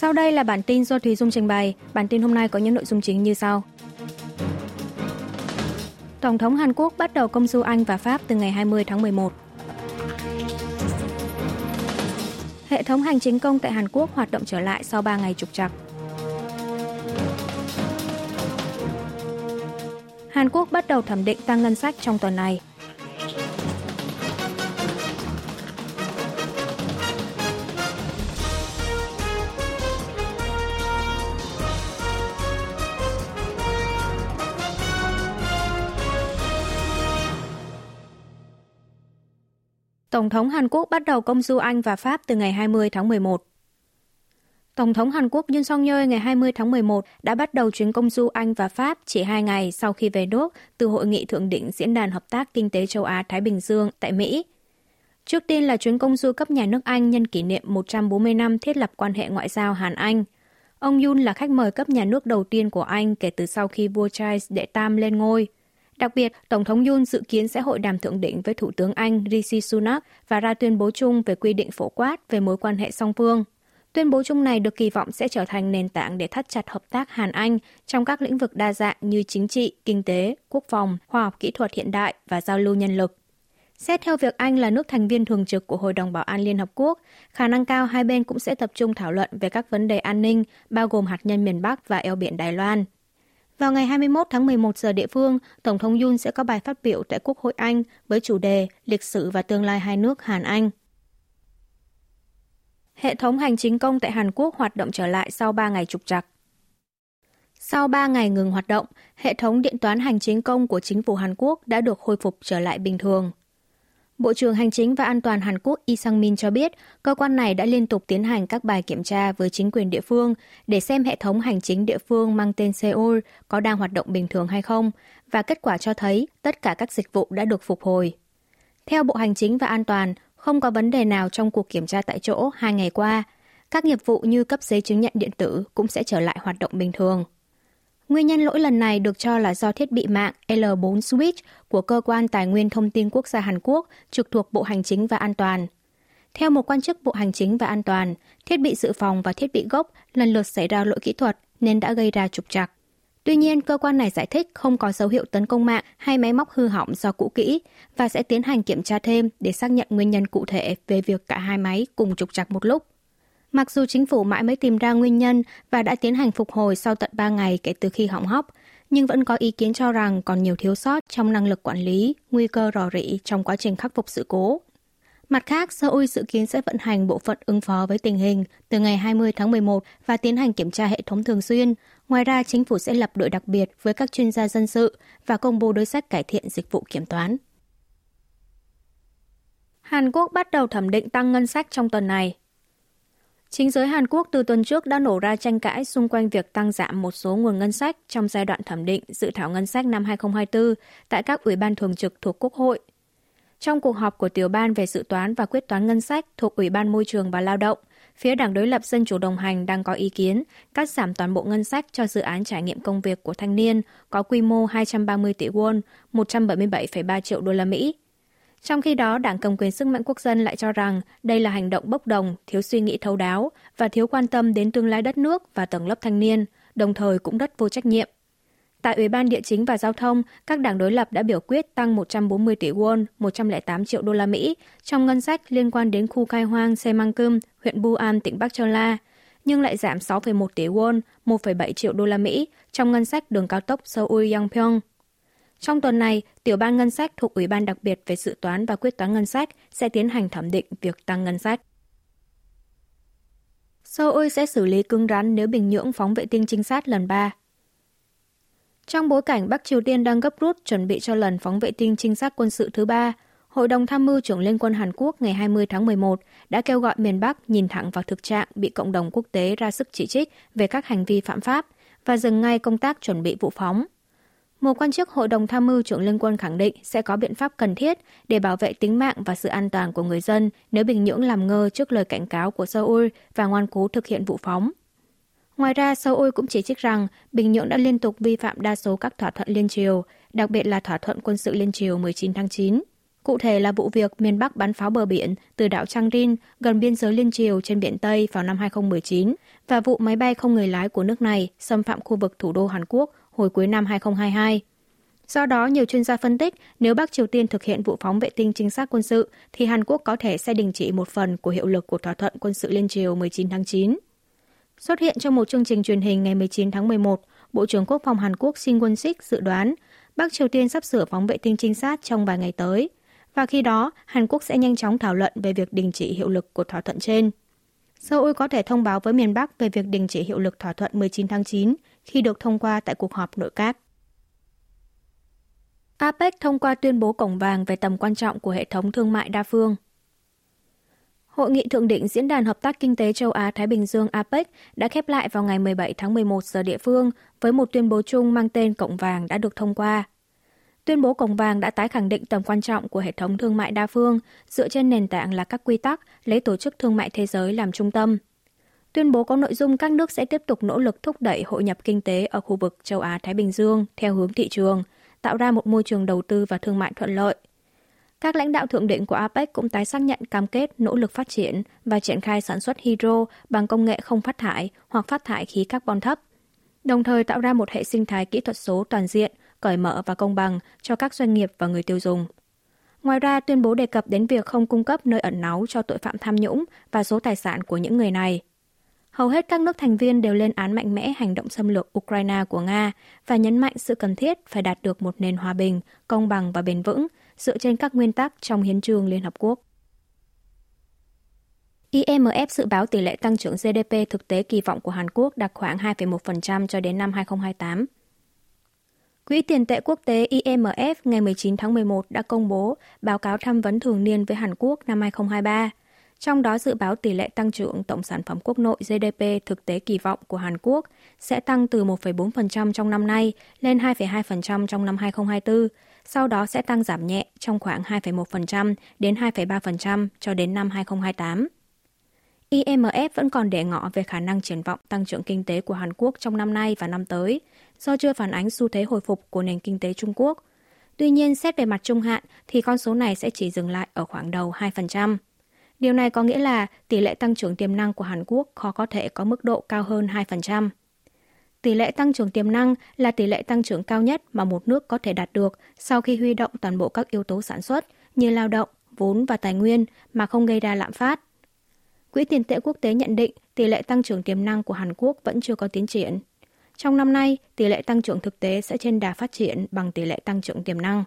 Sau đây là bản tin do Thùy Dung trình bày. Bản tin hôm nay có những nội dung chính như sau. Tổng thống Hàn Quốc bắt đầu công du Anh và Pháp từ ngày 20 tháng 11. Hệ thống hành chính công tại Hàn Quốc hoạt động trở lại sau 3 ngày trục trặc. Hàn Quốc bắt đầu thẩm định tăng ngân sách trong tuần này. Tổng thống Hàn Quốc bắt đầu công du Anh và Pháp từ ngày 20 tháng 11. Tổng thống Hàn Quốc Yoon song yeol ngày 20 tháng 11 đã bắt đầu chuyến công du Anh và Pháp chỉ hai ngày sau khi về nước từ hội nghị thượng đỉnh Diễn đàn Hợp tác Kinh tế châu Á-Thái Bình Dương tại Mỹ. Trước tiên là chuyến công du cấp nhà nước Anh nhân kỷ niệm 140 năm thiết lập quan hệ ngoại giao Hàn-Anh. Ông Yoon là khách mời cấp nhà nước đầu tiên của Anh kể từ sau khi vua Charles đệ tam lên ngôi. Đặc biệt, Tổng thống Yoon dự kiến sẽ hội đàm thượng đỉnh với Thủ tướng Anh Rishi Sunak và ra tuyên bố chung về quy định phổ quát về mối quan hệ song phương. Tuyên bố chung này được kỳ vọng sẽ trở thành nền tảng để thắt chặt hợp tác Hàn-Anh trong các lĩnh vực đa dạng như chính trị, kinh tế, quốc phòng, khoa học kỹ thuật hiện đại và giao lưu nhân lực. Xét theo việc Anh là nước thành viên thường trực của Hội đồng Bảo an Liên Hợp Quốc, khả năng cao hai bên cũng sẽ tập trung thảo luận về các vấn đề an ninh, bao gồm hạt nhân miền Bắc và eo biển Đài Loan. Vào ngày 21 tháng 11 giờ địa phương, Tổng thống Yoon sẽ có bài phát biểu tại Quốc hội Anh với chủ đề Lịch sử và tương lai hai nước Hàn-Anh. Hệ thống hành chính công tại Hàn Quốc hoạt động trở lại sau 3 ngày trục trặc. Sau 3 ngày ngừng hoạt động, hệ thống điện toán hành chính công của chính phủ Hàn Quốc đã được khôi phục trở lại bình thường. Bộ trưởng Hành chính và An toàn Hàn Quốc Lee Sang-min cho biết, cơ quan này đã liên tục tiến hành các bài kiểm tra với chính quyền địa phương để xem hệ thống hành chính địa phương mang tên Seoul có đang hoạt động bình thường hay không, và kết quả cho thấy tất cả các dịch vụ đã được phục hồi. Theo Bộ Hành chính và An toàn, không có vấn đề nào trong cuộc kiểm tra tại chỗ hai ngày qua. Các nghiệp vụ như cấp giấy chứng nhận điện tử cũng sẽ trở lại hoạt động bình thường. Nguyên nhân lỗi lần này được cho là do thiết bị mạng L4 Switch của Cơ quan Tài nguyên Thông tin Quốc gia Hàn Quốc trực thuộc Bộ Hành chính và An toàn. Theo một quan chức Bộ Hành chính và An toàn, thiết bị dự phòng và thiết bị gốc lần lượt xảy ra lỗi kỹ thuật nên đã gây ra trục trặc. Tuy nhiên, cơ quan này giải thích không có dấu hiệu tấn công mạng hay máy móc hư hỏng do cũ kỹ và sẽ tiến hành kiểm tra thêm để xác nhận nguyên nhân cụ thể về việc cả hai máy cùng trục trặc một lúc. Mặc dù chính phủ mãi mới tìm ra nguyên nhân và đã tiến hành phục hồi sau tận 3 ngày kể từ khi hỏng hóc, nhưng vẫn có ý kiến cho rằng còn nhiều thiếu sót trong năng lực quản lý, nguy cơ rò rỉ trong quá trình khắc phục sự cố. Mặt khác, Seoul dự kiến sẽ vận hành bộ phận ứng phó với tình hình từ ngày 20 tháng 11 và tiến hành kiểm tra hệ thống thường xuyên. Ngoài ra, chính phủ sẽ lập đội đặc biệt với các chuyên gia dân sự và công bố đối sách cải thiện dịch vụ kiểm toán. Hàn Quốc bắt đầu thẩm định tăng ngân sách trong tuần này. Chính giới Hàn Quốc từ tuần trước đã nổ ra tranh cãi xung quanh việc tăng giảm một số nguồn ngân sách trong giai đoạn thẩm định dự thảo ngân sách năm 2024 tại các ủy ban thường trực thuộc Quốc hội. Trong cuộc họp của tiểu ban về dự toán và quyết toán ngân sách thuộc Ủy ban Môi trường và Lao động, phía đảng đối lập Dân chủ đồng hành đang có ý kiến cắt giảm toàn bộ ngân sách cho dự án trải nghiệm công việc của thanh niên có quy mô 230 tỷ won, 177,3 triệu đô la Mỹ trong khi đó, Đảng Cầm quyền Sức mạnh Quốc dân lại cho rằng đây là hành động bốc đồng, thiếu suy nghĩ thấu đáo và thiếu quan tâm đến tương lai đất nước và tầng lớp thanh niên, đồng thời cũng rất vô trách nhiệm. Tại Ủy ban Địa chính và Giao thông, các đảng đối lập đã biểu quyết tăng 140 tỷ won, 108 triệu đô la Mỹ trong ngân sách liên quan đến khu khai hoang Semangkum, huyện Buam, tỉnh Bắc Châu La, nhưng lại giảm 6,1 tỷ won, 1,7 triệu đô la Mỹ trong ngân sách đường cao tốc seoul yangpyeong trong tuần này, Tiểu ban Ngân sách thuộc Ủy ban đặc biệt về dự toán và quyết toán ngân sách sẽ tiến hành thẩm định việc tăng ngân sách. Seoul sẽ xử lý cứng rắn nếu Bình Nhưỡng phóng vệ tinh trinh sát lần 3. Trong bối cảnh Bắc Triều Tiên đang gấp rút chuẩn bị cho lần phóng vệ tinh trinh sát quân sự thứ ba, Hội đồng tham mưu trưởng Liên quân Hàn Quốc ngày 20 tháng 11 đã kêu gọi miền Bắc nhìn thẳng vào thực trạng bị cộng đồng quốc tế ra sức chỉ trích về các hành vi phạm pháp và dừng ngay công tác chuẩn bị vụ phóng. Một quan chức Hội đồng Tham mưu trưởng Liên quân khẳng định sẽ có biện pháp cần thiết để bảo vệ tính mạng và sự an toàn của người dân nếu Bình Nhưỡng làm ngơ trước lời cảnh cáo của Seoul và ngoan cố thực hiện vụ phóng. Ngoài ra, Seoul cũng chỉ trích rằng Bình Nhưỡng đã liên tục vi phạm đa số các thỏa thuận liên triều, đặc biệt là thỏa thuận quân sự liên triều 19 tháng 9. Cụ thể là vụ việc miền Bắc bắn pháo bờ biển từ đảo Changrin gần biên giới Liên Triều trên biển Tây vào năm 2019 và vụ máy bay không người lái của nước này xâm phạm khu vực thủ đô Hàn Quốc hồi cuối năm 2022. Do đó, nhiều chuyên gia phân tích nếu Bắc Triều Tiên thực hiện vụ phóng vệ tinh chính xác quân sự, thì Hàn Quốc có thể sẽ đình chỉ một phần của hiệu lực của thỏa thuận quân sự liên triều 19 tháng 9. Xuất hiện trong một chương trình truyền hình ngày 19 tháng 11, Bộ trưởng Quốc phòng Hàn Quốc Shin Won-sik dự đoán Bắc Triều Tiên sắp sửa phóng vệ tinh trinh sát trong vài ngày tới. Và khi đó, Hàn Quốc sẽ nhanh chóng thảo luận về việc đình chỉ hiệu lực của thỏa thuận trên. Seoul có thể thông báo với miền Bắc về việc đình chỉ hiệu lực thỏa thuận 19 tháng 9 khi được thông qua tại cuộc họp nội các. APEC thông qua tuyên bố cổng vàng về tầm quan trọng của hệ thống thương mại đa phương. Hội nghị thượng đỉnh Diễn đàn Hợp tác Kinh tế Châu Á-Thái Bình Dương APEC đã khép lại vào ngày 17 tháng 11 giờ địa phương với một tuyên bố chung mang tên Cổng vàng đã được thông qua. Tuyên bố Cổng vàng đã tái khẳng định tầm quan trọng của hệ thống thương mại đa phương dựa trên nền tảng là các quy tắc lấy Tổ chức Thương mại Thế giới làm trung tâm. Tuyên bố có nội dung các nước sẽ tiếp tục nỗ lực thúc đẩy hội nhập kinh tế ở khu vực châu Á-Thái Bình Dương theo hướng thị trường – tạo ra một môi trường đầu tư và thương mại thuận lợi. Các lãnh đạo thượng đỉnh của APEC cũng tái xác nhận cam kết nỗ lực phát triển và triển khai sản xuất hydro bằng công nghệ không phát thải hoặc phát thải khí carbon thấp, đồng thời tạo ra một hệ sinh thái kỹ thuật số toàn diện, cởi mở và công bằng cho các doanh nghiệp và người tiêu dùng. Ngoài ra, tuyên bố đề cập đến việc không cung cấp nơi ẩn náu cho tội phạm tham nhũng và số tài sản của những người này. Hầu hết các nước thành viên đều lên án mạnh mẽ hành động xâm lược Ukraine của Nga và nhấn mạnh sự cần thiết phải đạt được một nền hòa bình, công bằng và bền vững dựa trên các nguyên tắc trong hiến trương Liên Hợp Quốc. IMF dự báo tỷ lệ tăng trưởng GDP thực tế kỳ vọng của Hàn Quốc đạt khoảng 2,1% cho đến năm 2028. Quỹ tiền tệ quốc tế IMF ngày 19 tháng 11 đã công bố báo cáo tham vấn thường niên với Hàn Quốc năm 2023 trong đó dự báo tỷ lệ tăng trưởng tổng sản phẩm quốc nội GDP thực tế kỳ vọng của Hàn Quốc sẽ tăng từ 1,4% trong năm nay lên 2,2% trong năm 2024, sau đó sẽ tăng giảm nhẹ trong khoảng 2,1% đến 2,3% cho đến năm 2028. IMF vẫn còn để ngỏ về khả năng triển vọng tăng trưởng kinh tế của Hàn Quốc trong năm nay và năm tới, do chưa phản ánh xu thế hồi phục của nền kinh tế Trung Quốc. Tuy nhiên, xét về mặt trung hạn thì con số này sẽ chỉ dừng lại ở khoảng đầu 2%. Điều này có nghĩa là tỷ lệ tăng trưởng tiềm năng của Hàn Quốc khó có thể có mức độ cao hơn 2%. Tỷ lệ tăng trưởng tiềm năng là tỷ lệ tăng trưởng cao nhất mà một nước có thể đạt được sau khi huy động toàn bộ các yếu tố sản xuất như lao động, vốn và tài nguyên mà không gây ra lạm phát. Quỹ tiền tệ quốc tế nhận định tỷ lệ tăng trưởng tiềm năng của Hàn Quốc vẫn chưa có tiến triển. Trong năm nay, tỷ lệ tăng trưởng thực tế sẽ trên đà phát triển bằng tỷ lệ tăng trưởng tiềm năng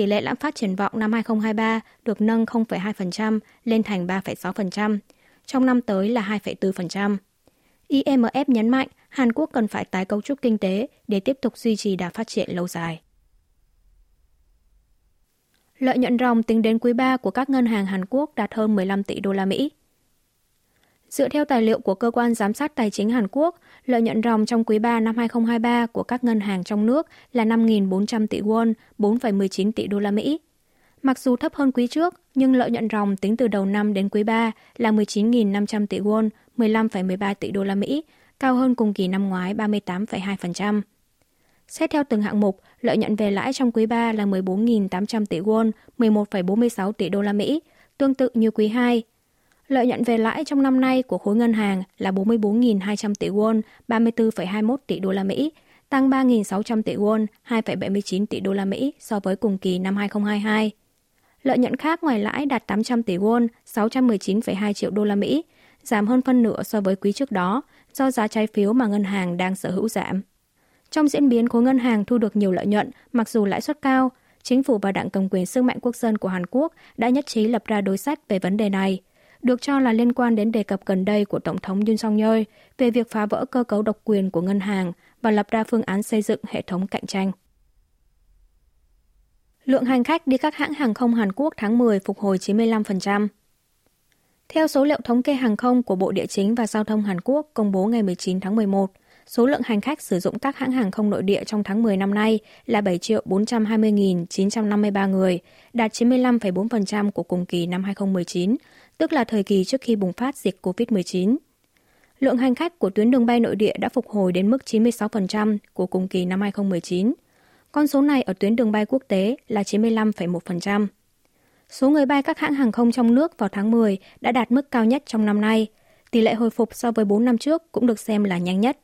tỷ lệ lạm phát triển vọng năm 2023 được nâng 0,2% lên thành 3,6%, trong năm tới là 2,4%. IMF nhấn mạnh Hàn Quốc cần phải tái cấu trúc kinh tế để tiếp tục duy trì đà phát triển lâu dài. Lợi nhuận ròng tính đến quý 3 của các ngân hàng Hàn Quốc đạt hơn 15 tỷ đô la Mỹ. Dựa theo tài liệu của Cơ quan Giám sát Tài chính Hàn Quốc, lợi nhuận ròng trong quý 3 năm 2023 của các ngân hàng trong nước là 5.400 tỷ won, 4,19 tỷ đô la Mỹ. Mặc dù thấp hơn quý trước, nhưng lợi nhuận ròng tính từ đầu năm đến quý 3 là 19.500 tỷ won, 15,13 tỷ đô la Mỹ, cao hơn cùng kỳ năm ngoái 38,2%. Xét theo từng hạng mục, lợi nhuận về lãi trong quý 3 là 14.800 tỷ won, 11,46 tỷ đô la Mỹ, tương tự như quý 2, Lợi nhuận về lãi trong năm nay của khối ngân hàng là 44.200 tỷ won, 34,21 tỷ đô la Mỹ, tăng 3.600 tỷ won, 2,79 tỷ đô la Mỹ so với cùng kỳ năm 2022. Lợi nhuận khác ngoài lãi đạt 800 tỷ won, 619,2 triệu đô la Mỹ, giảm hơn phân nửa so với quý trước đó do giá trái phiếu mà ngân hàng đang sở hữu giảm. Trong diễn biến khối ngân hàng thu được nhiều lợi nhuận mặc dù lãi suất cao, chính phủ và đảng cầm quyền sức mạnh quốc dân của Hàn Quốc đã nhất trí lập ra đối sách về vấn đề này – được cho là liên quan đến đề cập gần đây của Tổng thống Yoon song yeol về việc phá vỡ cơ cấu độc quyền của ngân hàng và lập ra phương án xây dựng hệ thống cạnh tranh. Lượng hành khách đi các hãng hàng không Hàn Quốc tháng 10 phục hồi 95%. Theo số liệu thống kê hàng không của Bộ Địa chính và Giao thông Hàn Quốc công bố ngày 19 tháng 11, số lượng hành khách sử dụng các hãng hàng không nội địa trong tháng 10 năm nay là 7 420.953 người, đạt 95,4% của cùng kỳ năm 2019, tức là thời kỳ trước khi bùng phát dịch COVID-19. Lượng hành khách của tuyến đường bay nội địa đã phục hồi đến mức 96% của cùng kỳ năm 2019. Con số này ở tuyến đường bay quốc tế là 95,1%. Số người bay các hãng hàng không trong nước vào tháng 10 đã đạt mức cao nhất trong năm nay. Tỷ lệ hồi phục so với 4 năm trước cũng được xem là nhanh nhất.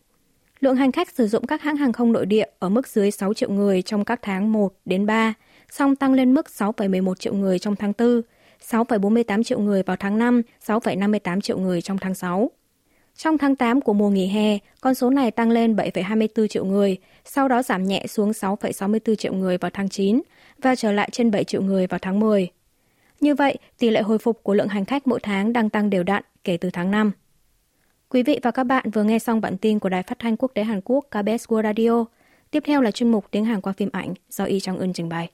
Lượng hành khách sử dụng các hãng hàng không nội địa ở mức dưới 6 triệu người trong các tháng 1 đến 3, song tăng lên mức 6,11 triệu người trong tháng 4, 6,48 triệu người vào tháng 5, 6,58 triệu người trong tháng 6. Trong tháng 8 của mùa nghỉ hè, con số này tăng lên 7,24 triệu người, sau đó giảm nhẹ xuống 6,64 triệu người vào tháng 9 và trở lại trên 7 triệu người vào tháng 10. Như vậy, tỷ lệ hồi phục của lượng hành khách mỗi tháng đang tăng đều đặn kể từ tháng 5. Quý vị và các bạn vừa nghe xong bản tin của Đài Phát thanh Quốc tế Hàn Quốc KBS World Radio. Tiếp theo là chuyên mục tiếng Hàn qua phim ảnh do Y Trong Ưn trình bày.